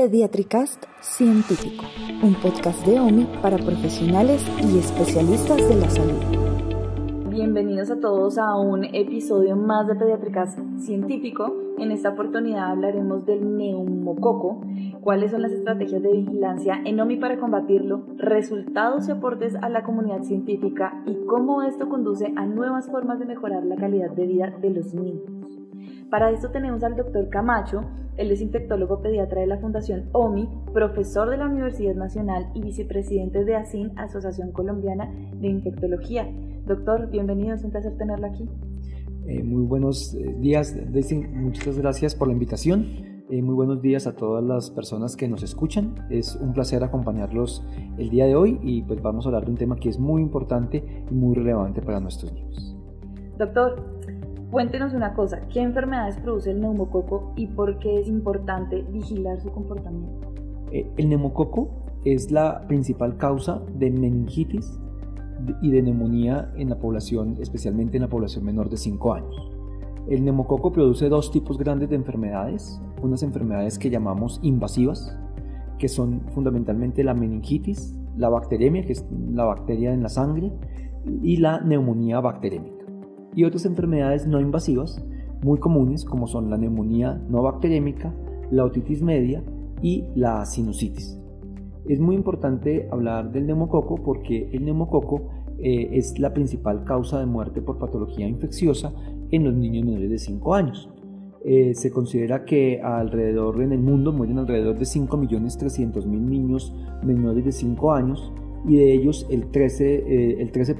Pediatricast Científico, un podcast de OMI para profesionales y especialistas de la salud. Bienvenidos a todos a un episodio más de Pediatricast Científico. En esta oportunidad hablaremos del neumococo, cuáles son las estrategias de vigilancia en OMI para combatirlo, resultados y aportes a la comunidad científica y cómo esto conduce a nuevas formas de mejorar la calidad de vida de los niños. Para esto tenemos al doctor Camacho, él es infectólogo pediatra de la Fundación OMI, profesor de la Universidad Nacional y vicepresidente de ASIN, Asociación Colombiana de Infectología. Doctor, bienvenido, es un placer tenerlo aquí. Eh, muy buenos eh, días, Daisy, muchas gracias por la invitación. Eh, muy buenos días a todas las personas que nos escuchan. Es un placer acompañarlos el día de hoy y pues vamos a hablar de un tema que es muy importante y muy relevante para nuestros niños. Doctor, Cuéntenos una cosa, ¿qué enfermedades produce el neumococo y por qué es importante vigilar su comportamiento? Eh, el neumococo es la principal causa de meningitis y de neumonía en la población, especialmente en la población menor de 5 años. El neumococo produce dos tipos grandes de enfermedades, unas enfermedades que llamamos invasivas, que son fundamentalmente la meningitis, la bacteremia, que es la bacteria en la sangre, y la neumonía bacterémica y otras enfermedades no invasivas muy comunes como son la neumonía no bacteriémica, la otitis media y la sinusitis. Es muy importante hablar del neumococo porque el neumococo eh, es la principal causa de muerte por patología infecciosa en los niños menores de 5 años. Eh, se considera que alrededor en el mundo mueren alrededor de 5.300.000 niños menores de 5 años y de ellos el 13%, eh, el 13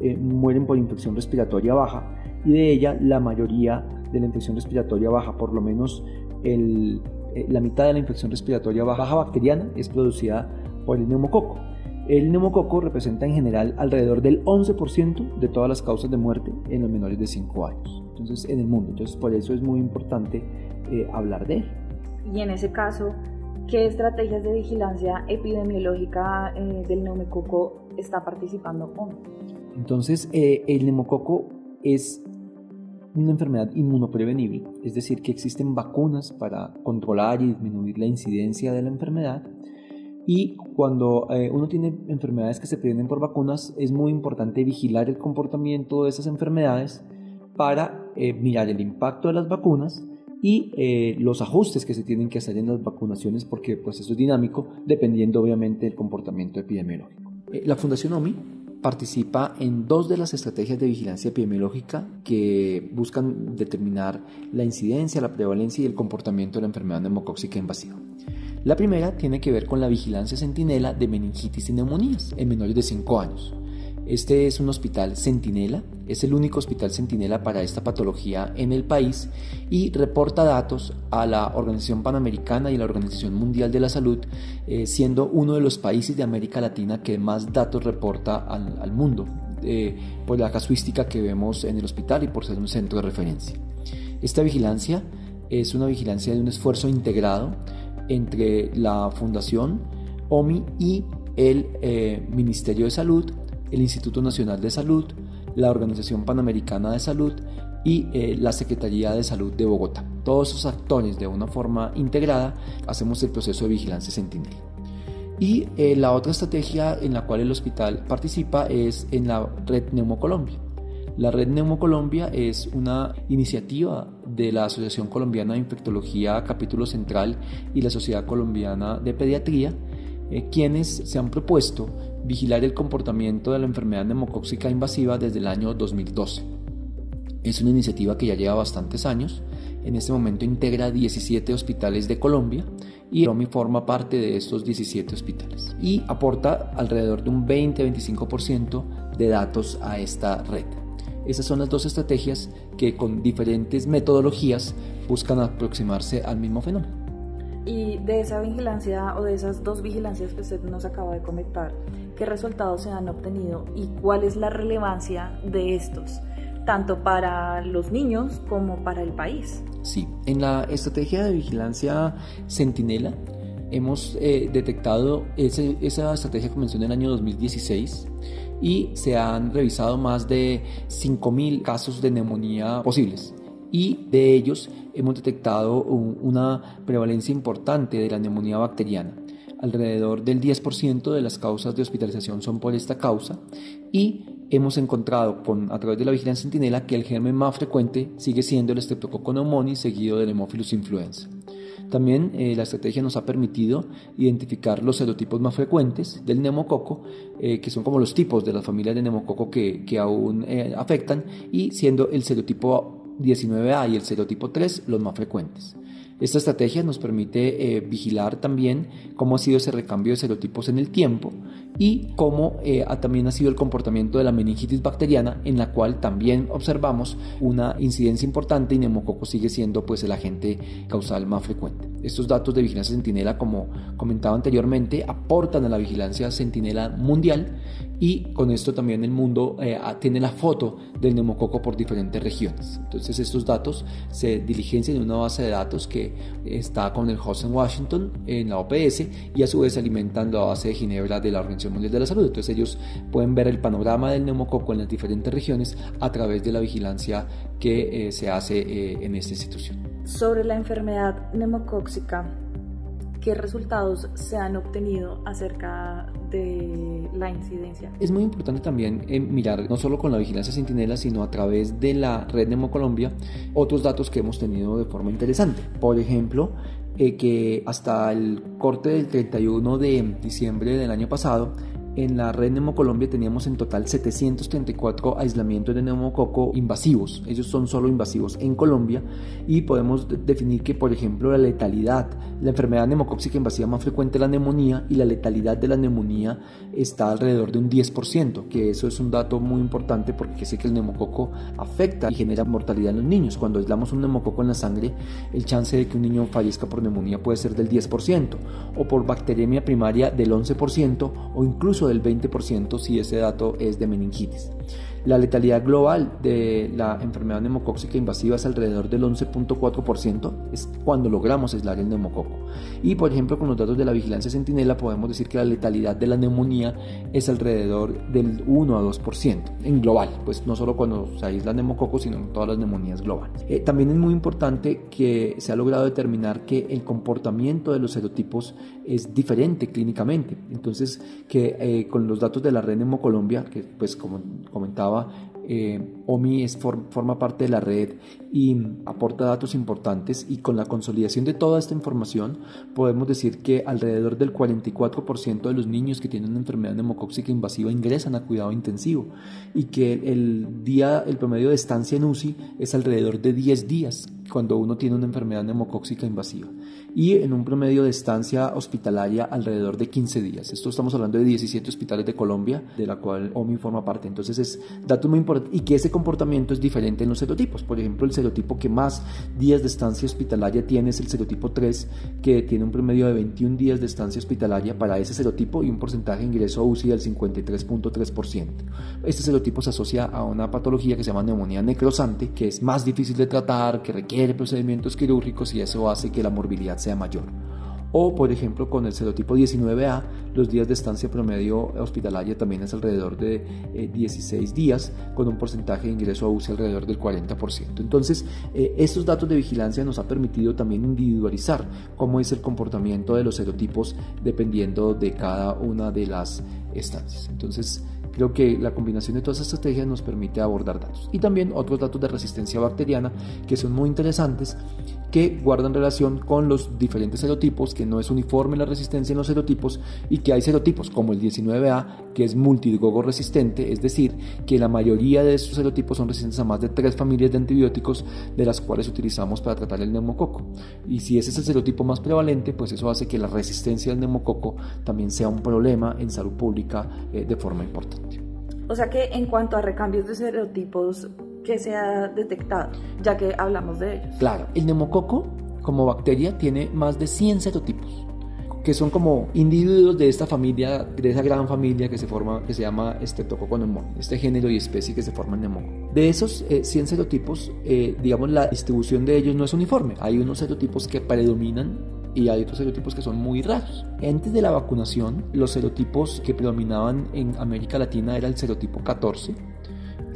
eh, mueren por infección respiratoria baja y de ella la mayoría de la infección respiratoria baja, por lo menos el, eh, la mitad de la infección respiratoria baja bacteriana es producida por el neumococo. El neumococo representa en general alrededor del 11% de todas las causas de muerte en los menores de 5 años, entonces en el mundo. Entonces por eso es muy importante hablar de él. Y en ese caso, ¿Qué estrategias de vigilancia epidemiológica eh, del neumococo está participando OMI? Entonces, eh, el neumococo es una enfermedad inmunoprevenible, es decir, que existen vacunas para controlar y disminuir la incidencia de la enfermedad. Y cuando eh, uno tiene enfermedades que se previenen por vacunas, es muy importante vigilar el comportamiento de esas enfermedades para mirar el impacto de las vacunas y eh, los ajustes que se tienen que hacer en las vacunaciones porque pues eso es dinámico dependiendo obviamente del comportamiento epidemiológico. Eh, la Fundación OMI participa en dos de las estrategias de vigilancia epidemiológica que buscan determinar la incidencia, la prevalencia y el comportamiento de la enfermedad neumocóxica invasiva. La primera tiene que ver con la vigilancia centinela de meningitis y neumonías en menores de 5 años. Este es un hospital centinela, es el único hospital centinela para esta patología en el país y reporta datos a la Organización Panamericana y a la Organización Mundial de la Salud, eh, siendo uno de los países de América Latina que más datos reporta al, mundo, eh, por la casuística que vemos en el hospital y por ser un centro de referencia. Esta vigilancia es una vigilancia de un esfuerzo integrado entre la Fundación OMI y el eh, Ministerio de Salud, el Instituto Nacional de Salud, la Organización Panamericana de Salud y eh, la Secretaría de Salud de Bogotá. Todos esos actores de una forma integrada hacemos el proceso de vigilancia sentinel. Y eh, la otra estrategia en la cual el hospital participa es en la red Neumocolombia. La red Neumocolombia es una iniciativa de la Asociación Colombiana de Infectología Capítulo Central y la Sociedad Colombiana de Pediatría, eh, quienes se han propuesto vigilar el comportamiento de la enfermedad neumocóxica invasiva desde el año 2012. Es una iniciativa que ya lleva bastantes años. En este momento integra 17 hospitales de Colombia y OMI forma parte de estos 17 hospitales y aporta alrededor de un 20-25% de datos a esta red. Esas son las dos estrategias que con diferentes metodologías buscan aproximarse al mismo fenómeno. Y de esa vigilancia o de esas dos vigilancias que usted nos acaba de comentar, ¿qué resultados se han obtenido y cuál es la relevancia de estos, tanto para los niños como para el país? Sí, en la estrategia de vigilancia Centinela hemos eh, detectado, esa estrategia comenzó en el año 2016 y se han revisado más de 5.000 casos de neumonía posibles y de ellos hemos detectado una prevalencia importante de la neumonía bacteriana. Alrededor del 10% de las causas de hospitalización son por esta causa y hemos encontrado con, a través de la vigilancia centinela que el germen más frecuente sigue siendo el Streptococcus pneumoniae seguido del Haemophilus influenza. También eh, la estrategia nos ha permitido identificar los serotipos más frecuentes del neumococo, eh, que son como los tipos de las familias de neumococo que, que aún eh, afectan, y siendo el serotipo 19A y el serotipo 3 los más frecuentes. Esta estrategia nos permite eh, vigilar también cómo ha sido ese recambio de serotipos en el tiempo y cómo eh, también ha sido el comportamiento de la meningitis bacteriana en la cual también observamos una incidencia importante y neumococo sigue siendo pues el agente causal más frecuente. Estos datos de vigilancia centinela como comentaba anteriormente aportan a la vigilancia centinela mundial y con esto también el mundo eh, tiene la foto del neumococo por diferentes regiones. Entonces estos datos se diligencian en una base de datos que está con el host en Washington en la OPS y a su vez alimentan la base de Ginebra de la Organización Mundial de la Salud. Entonces ellos pueden ver el panorama del neumococo en las diferentes regiones a través de la vigilancia que eh, se hace eh, en esta institución. Sobre la enfermedad neumocóxica, ¿qué resultados se han obtenido acerca de la incidencia? Es muy importante también eh, mirar no solo con la vigilancia centinela, sino a través de la red Neumocolombia otros datos que hemos tenido de forma interesante. Por ejemplo, eh, que hasta el corte del 31 de diciembre del año pasado en la red Neumocolombia teníamos en total 734 aislamientos de neumococo invasivos. Ellos son solo invasivos en Colombia y podemos definir que, por ejemplo, la letalidad, la enfermedad neumocóxica invasiva más frecuente es la neumonía y la letalidad de la neumonía está alrededor de un 10%, que eso es un dato muy importante porque sé que el neumococo afecta y genera mortalidad en los niños. Cuando aislamos un neumococo en la sangre, el chance de que un niño fallezca por neumonía puede ser del 10% o por bacteriemia primaria del 11% o incluso del 20% si ese dato es de meningitis. La letalidad global de la enfermedad neumocóxica invasiva es alrededor del 11.4%, es cuando logramos aislar el neumococo. Y por ejemplo, con los datos de la vigilancia centinela podemos decir que la letalidad de la neumonía es alrededor del 1 a 2% en global, pues no solo cuando se aísla neumococo, sino en todas las neumonías globales. Eh, también es muy importante que se ha logrado determinar que el comportamiento de los serotipos es diferente clínicamente. Entonces, que eh, con los datos de la red Neumocolombia, que pues como comentaba, eh, OMI forma parte de la red y aporta datos importantes y con la consolidación de toda esta información podemos decir que alrededor del 44% de los niños que tienen una enfermedad neumocóxica invasiva ingresan a cuidado intensivo y que el día, el promedio de estancia en UCI es alrededor de 10 días cuando uno tiene una enfermedad neumocóxica invasiva y en un promedio de estancia hospitalaria alrededor de 15 días. Esto estamos hablando de 17 hospitales de Colombia, de la cual OMI forma parte. Entonces es dato muy importante y que ese comportamiento es diferente en los serotipos. Por ejemplo, el serotipo que más días de estancia hospitalaria tiene es el serotipo 3, que tiene un promedio de 21 días de estancia hospitalaria para ese serotipo y un porcentaje de ingreso a UCI del 53.3%. Este serotipo se asocia a una patología que se llama neumonía necrosante, que es más difícil de tratar, que requiere procedimientos quirúrgicos y eso hace que la morbilidad sea mayor. O, por ejemplo, con el serotipo 19A, los días de estancia promedio hospitalaria también es alrededor de 16 eh, días, con un porcentaje de ingreso a UCI alrededor del 40%. Entonces, eh, estos datos de vigilancia nos ha permitido también individualizar cómo es el comportamiento de los serotipos dependiendo de cada una de las estancias. Entonces, Creo que la combinación de todas estas estrategias nos permite abordar datos. Y también otros datos de resistencia bacteriana que son muy interesantes que guardan relación con los diferentes serotipos, que no es uniforme la resistencia en los serotipos y que hay serotipos como el 19A que es multigogo resistente, es decir, que la mayoría de estos serotipos son resistentes a más de tres familias de antibióticos de las cuales utilizamos para tratar el neumococo. Y si ese es el serotipo más prevalente, pues eso hace que la resistencia al neumococo también sea un problema en salud pública eh, de forma importante. O sea que en cuanto a recambios de serotipos, que se ha detectado, ya que hablamos de ellos. Claro, el neumococo como bacteria tiene más de 100 serotipos que son como individuos de esta familia, de esa gran familia que se forma, que se llama Streptococcus este género y especie que se forma en neumococo. De esos 100 eh, serotipos, eh, digamos, la distribución de ellos no es uniforme. Hay unos serotipos que predominan y hay otros serotipos que son muy raros. Antes de la vacunación, los serotipos que predominaban en América Latina era el serotipo 14,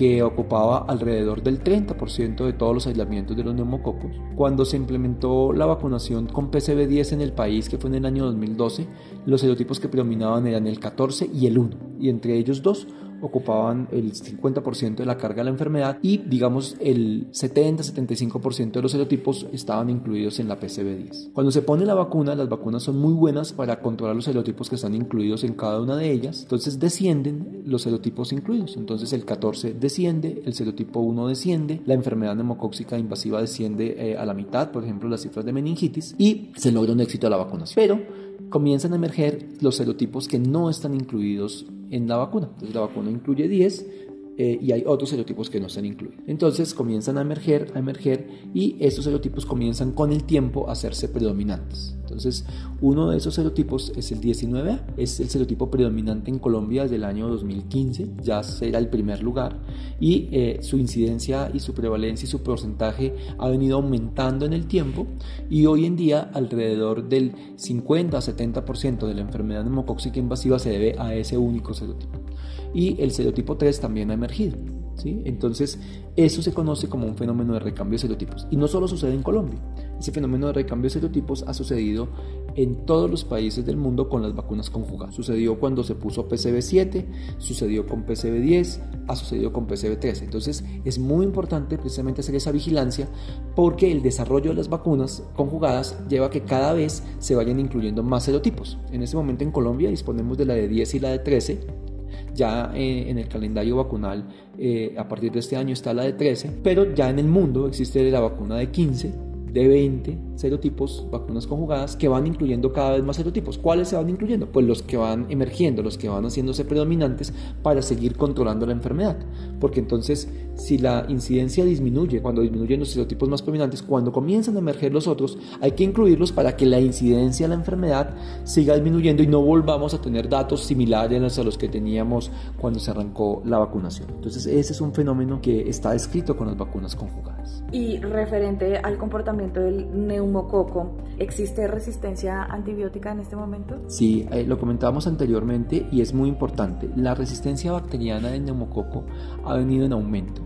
que ocupaba alrededor del 30% de todos los aislamientos de los neumococos. Cuando se implementó la vacunación con PCV10 en el país, que fue en el año 2012, los serotipos que predominaban eran el 14 y el 1, y entre ellos dos ocupaban el 50% de la carga de la enfermedad y digamos el 70-75% de los serotipos estaban incluidos en la PCB10. Cuando se pone la vacuna, las vacunas son muy buenas para controlar los serotipos que están incluidos en cada una de ellas, entonces descienden los serotipos incluidos, entonces el 14 desciende, el serotipo 1 desciende, la enfermedad neumocóxica invasiva desciende eh, a la mitad, por ejemplo las cifras de meningitis y se logra un éxito de la vacunación. Comienzan a emerger los serotipos que no están incluidos en la vacuna. Entonces la vacuna incluye 10 eh, y hay otros serotipos que no están incluidos. Entonces comienzan a emerger, a emerger y estos serotipos comienzan con el tiempo a hacerse predominantes. Entonces uno de esos serotipos es el 19A, es el serotipo predominante en Colombia desde el año 2015, ya será el primer lugar y eh, su incidencia y su prevalencia y su porcentaje ha venido aumentando en el tiempo y hoy en día alrededor del 50 a 70% de la enfermedad neumocóxica invasiva se debe a ese único serotipo y el serotipo 3 también ha emergido. Entonces, eso se conoce como un fenómeno de recambio de serotipos. Y no solo sucede en Colombia. Ese fenómeno de recambio de serotipos ha sucedido en todos los países del mundo con las vacunas conjugadas. Sucedió cuando se puso PCB7, sucedió con PCB10, ha sucedido con PCB13. Entonces es muy importante precisamente hacer esa vigilancia porque el desarrollo de las vacunas conjugadas lleva a que cada vez se vayan incluyendo más serotipos. En este momento en Colombia disponemos de la de 10 y la de 13 ya eh, en el calendario vacunal eh, a partir de este año está la de 13, pero ya en el mundo existe la vacuna de 15 de 20 serotipos, vacunas conjugadas, que van incluyendo cada vez más serotipos. ¿Cuáles se van incluyendo? Pues los que van emergiendo, los que van haciéndose predominantes para seguir controlando la enfermedad. Porque entonces, si la incidencia disminuye, cuando disminuyen los serotipos más predominantes, cuando comienzan a emerger los otros, hay que incluirlos para que la incidencia de la enfermedad siga disminuyendo y no volvamos a tener datos similares a los que teníamos cuando se arrancó la vacunación. Entonces, ese es un fenómeno que está descrito con las vacunas conjugadas. Y referente al comportamiento del neumococo, ¿existe resistencia antibiótica en este momento? Sí, eh, lo comentábamos anteriormente y es muy importante. La resistencia bacteriana del neumococo ha venido en aumento.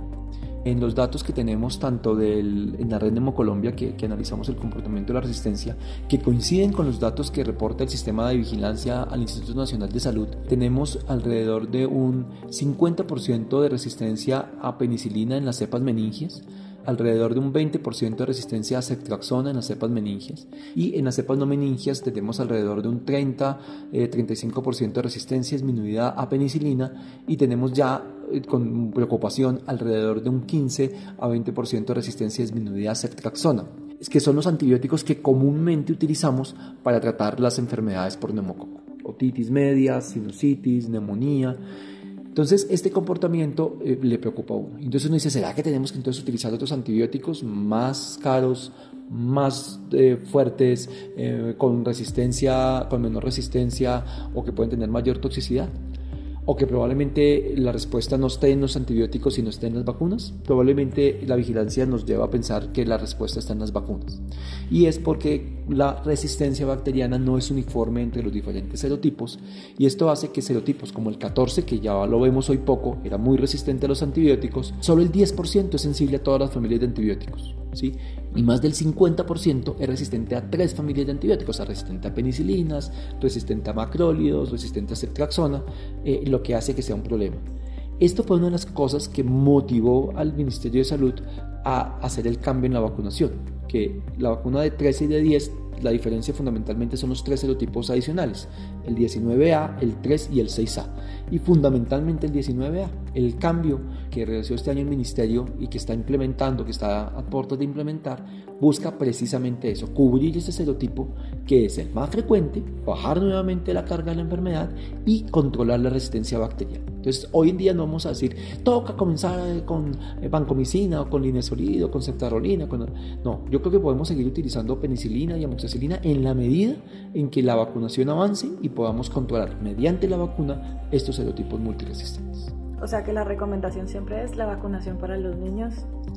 En los datos que tenemos tanto del, en la red Neumocolombia, que, que analizamos el comportamiento de la resistencia, que coinciden con los datos que reporta el sistema de vigilancia al Instituto Nacional de Salud, tenemos alrededor de un 50% de resistencia a penicilina en las cepas meningias, alrededor de un 20% de resistencia a ceftriaxona en las cepas meningias. Y en las cepas no meningias tenemos alrededor de un 30-35% eh, de resistencia disminuida a penicilina y tenemos ya eh, con preocupación alrededor de un 15 a 20% de resistencia disminuida a ceftriaxona. Que son los antibióticos que comúnmente utilizamos para tratar las enfermedades por neumococo, otitis media, sinusitis, neumonía entonces, este comportamiento eh, le preocupa a uno. Entonces uno dice, ¿será que tenemos que entonces utilizar otros antibióticos más caros, más eh, fuertes, eh, con resistencia, con menor resistencia o que pueden tener mayor toxicidad? O que probablemente la respuesta no esté en los antibióticos y no esté en las vacunas. Probablemente la vigilancia nos lleva a pensar que la respuesta está en las vacunas. Y es porque la resistencia bacteriana no es uniforme entre los diferentes serotipos y esto hace que serotipos como el 14, que ya lo vemos hoy poco, era muy resistente a los antibióticos, solo el 10% es sensible a todas las familias de antibióticos. ¿Sí? y más del 50% es resistente a tres familias de antibióticos, es resistente a penicilinas, resistente a macrólidos, resistente a ceftriaxona, eh, lo que hace que sea un problema. Esto fue una de las cosas que motivó al Ministerio de Salud a hacer el cambio en la vacunación, que la vacuna de 13 y de 10 la diferencia fundamentalmente son los tres serotipos adicionales, el 19A, el 3 y el 6A. Y fundamentalmente el 19A, el cambio que realizó este año el Ministerio y que está implementando, que está a puertas de implementar, busca precisamente eso, cubrir ese serotipo que es el más frecuente, bajar nuevamente la carga de la enfermedad y controlar la resistencia bacteriana. Entonces, hoy en día no vamos a decir, toca comenzar con eh, vancomicina o con linesolid o con ceftarolina. No, yo creo que podemos seguir utilizando penicilina y amoxicilina en la medida en que la vacunación avance y podamos controlar mediante la vacuna estos serotipos multiresistentes. O sea que la recomendación siempre es la vacunación para los niños.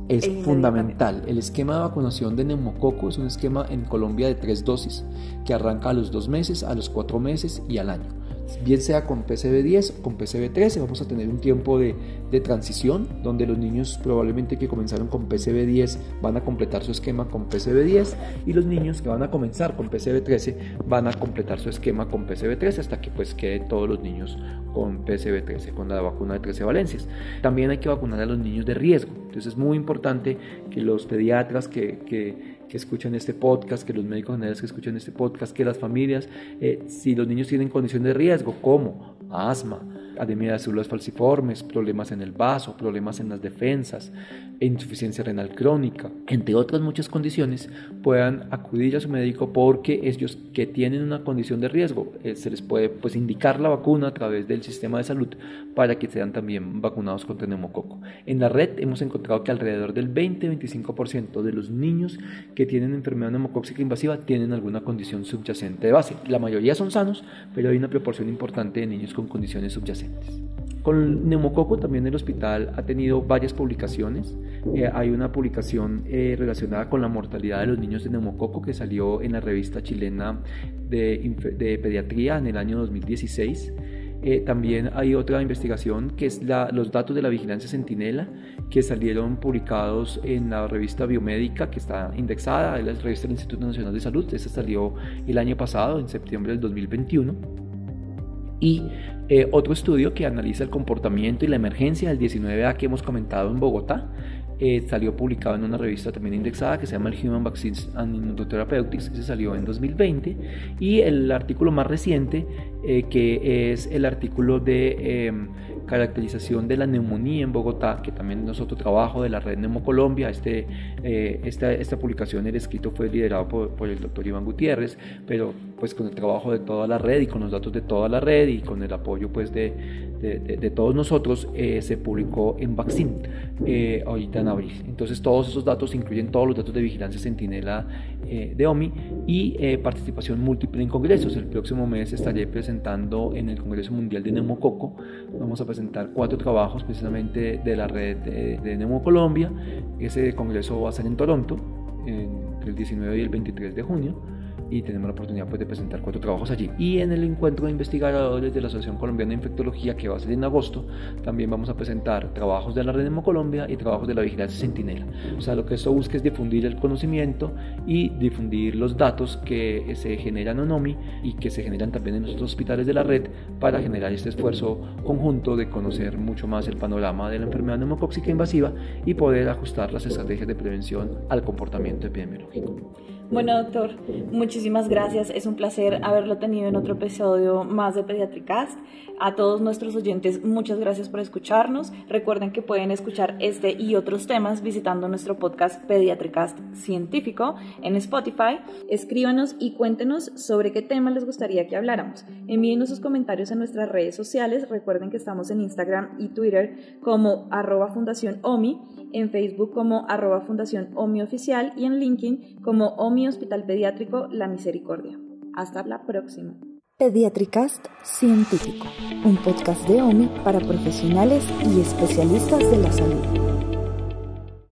Es fundamental. El esquema de vacunación de neumococo es un esquema en Colombia de tres dosis que arranca a los dos meses, a los cuatro meses y al año. Bien sea con PCB10 o con PCB13. Vamos a tener un tiempo de, de, transición donde los niños probablemente que comenzaron con PCB10 van a completar su esquema con PCB10 y los niños que van a comenzar con PCB13 van a completar su esquema con PCB13 hasta que pues quede todos los niños con PCB13, con la vacuna de 13 valencias. También hay que vacunar a los niños de riesgo. Entonces es muy importante que los pediatras que, que que escuchan este podcast, que los médicos generales que escuchan este podcast, que las familias, eh, si los niños tienen condiciones de riesgo como asma, anemia de células falciformes, problemas en el vaso, problemas en las defensas, insuficiencia renal crónica, entre otras muchas condiciones, puedan acudir a su médico porque ellos que tienen una condición de riesgo, eh, se les puede pues, indicar la vacuna a través del sistema de salud para que sean también vacunados contra neumococo. En la red hemos encontrado que alrededor del 20-25% de los niños que tienen enfermedad neumocóxica invasiva tienen alguna condición subyacente de base. La mayoría son sanos, pero hay una proporción importante de niños con condiciones subyacentes. Con neumococo también el hospital ha tenido varias publicaciones. Eh, hay una publicación eh, relacionada con la mortalidad de los niños de neumococo que salió en la revista chilena de, pediatría en el año 2016. Eh, también hay otra investigación que es los datos de la vigilancia centinela que salieron publicados en la revista biomédica que está indexada, en la revista del Instituto Nacional de Salud. Esta salió el año pasado, en septiembre del 2021. Y eh, otro estudio que analiza el comportamiento y la emergencia del 19A que hemos comentado en Bogotá, eh, salió publicado en una revista también indexada que se llama el Human Vaccines and Immunotherapeutics, que se salió en 2020, y el artículo más reciente, eh, que es el artículo de em, caracterización de la neumonía en Bogotá, que también es otro trabajo de la red Neumocolombia. Este, eh, esta, esta publicación, el escrito fue liderado por, por, el doctor Iván Gutiérrez, pero pues con el trabajo de toda la red y con los datos de toda la red y con el apoyo pues de, de, de, todos nosotros, se publicó en Vaccine ahorita en abril. Entonces todos esos datos incluyen todos los datos de vigilancia centinela eh, de OMI y eh, participación múltiple en congresos. El próximo mes estaré presentando en el Congreso Mundial de Neumococo. Vamos a presentar cuatro trabajos precisamente de la red de, de Neumocolombia. Ese congreso va a ser en Toronto entre el 19 y el 23 de junio y tenemos la oportunidad pues, de presentar cuatro trabajos allí. Y en el encuentro de investigadores de la Asociación Colombiana de Infectología, que va a ser en agosto, también vamos a presentar trabajos de la Red Colombia y trabajos de la Vigilancia Centinela. O sea, lo que eso busca es difundir el conocimiento y difundir los datos que se generan en OMI y que se generan también en los hospitales de la red para generar este esfuerzo conjunto de conocer mucho más el panorama de la enfermedad neumocóxica invasiva y poder ajustar las estrategias de prevención al comportamiento epidemiológico. Bueno, doctor, muchísimas gracias. Es un placer haberlo tenido en otro episodio más de Pediatricast. A todos nuestros oyentes, muchas gracias por escucharnos. Recuerden que pueden escuchar este y otros temas visitando nuestro podcast Pediatricast Científico en Spotify. Escríbanos y cuéntenos sobre qué tema les gustaría que habláramos. Envíenos sus comentarios en nuestras redes sociales. Recuerden que estamos en Instagram y Twitter como arroba Fundación OMI, en Facebook como arroba Fundación OMI Oficial y en LinkedIn como OMI mi Hospital Pediátrico La Misericordia. Hasta la próxima. Pediatricast Científico, un podcast de OMI para profesionales y especialistas de la salud.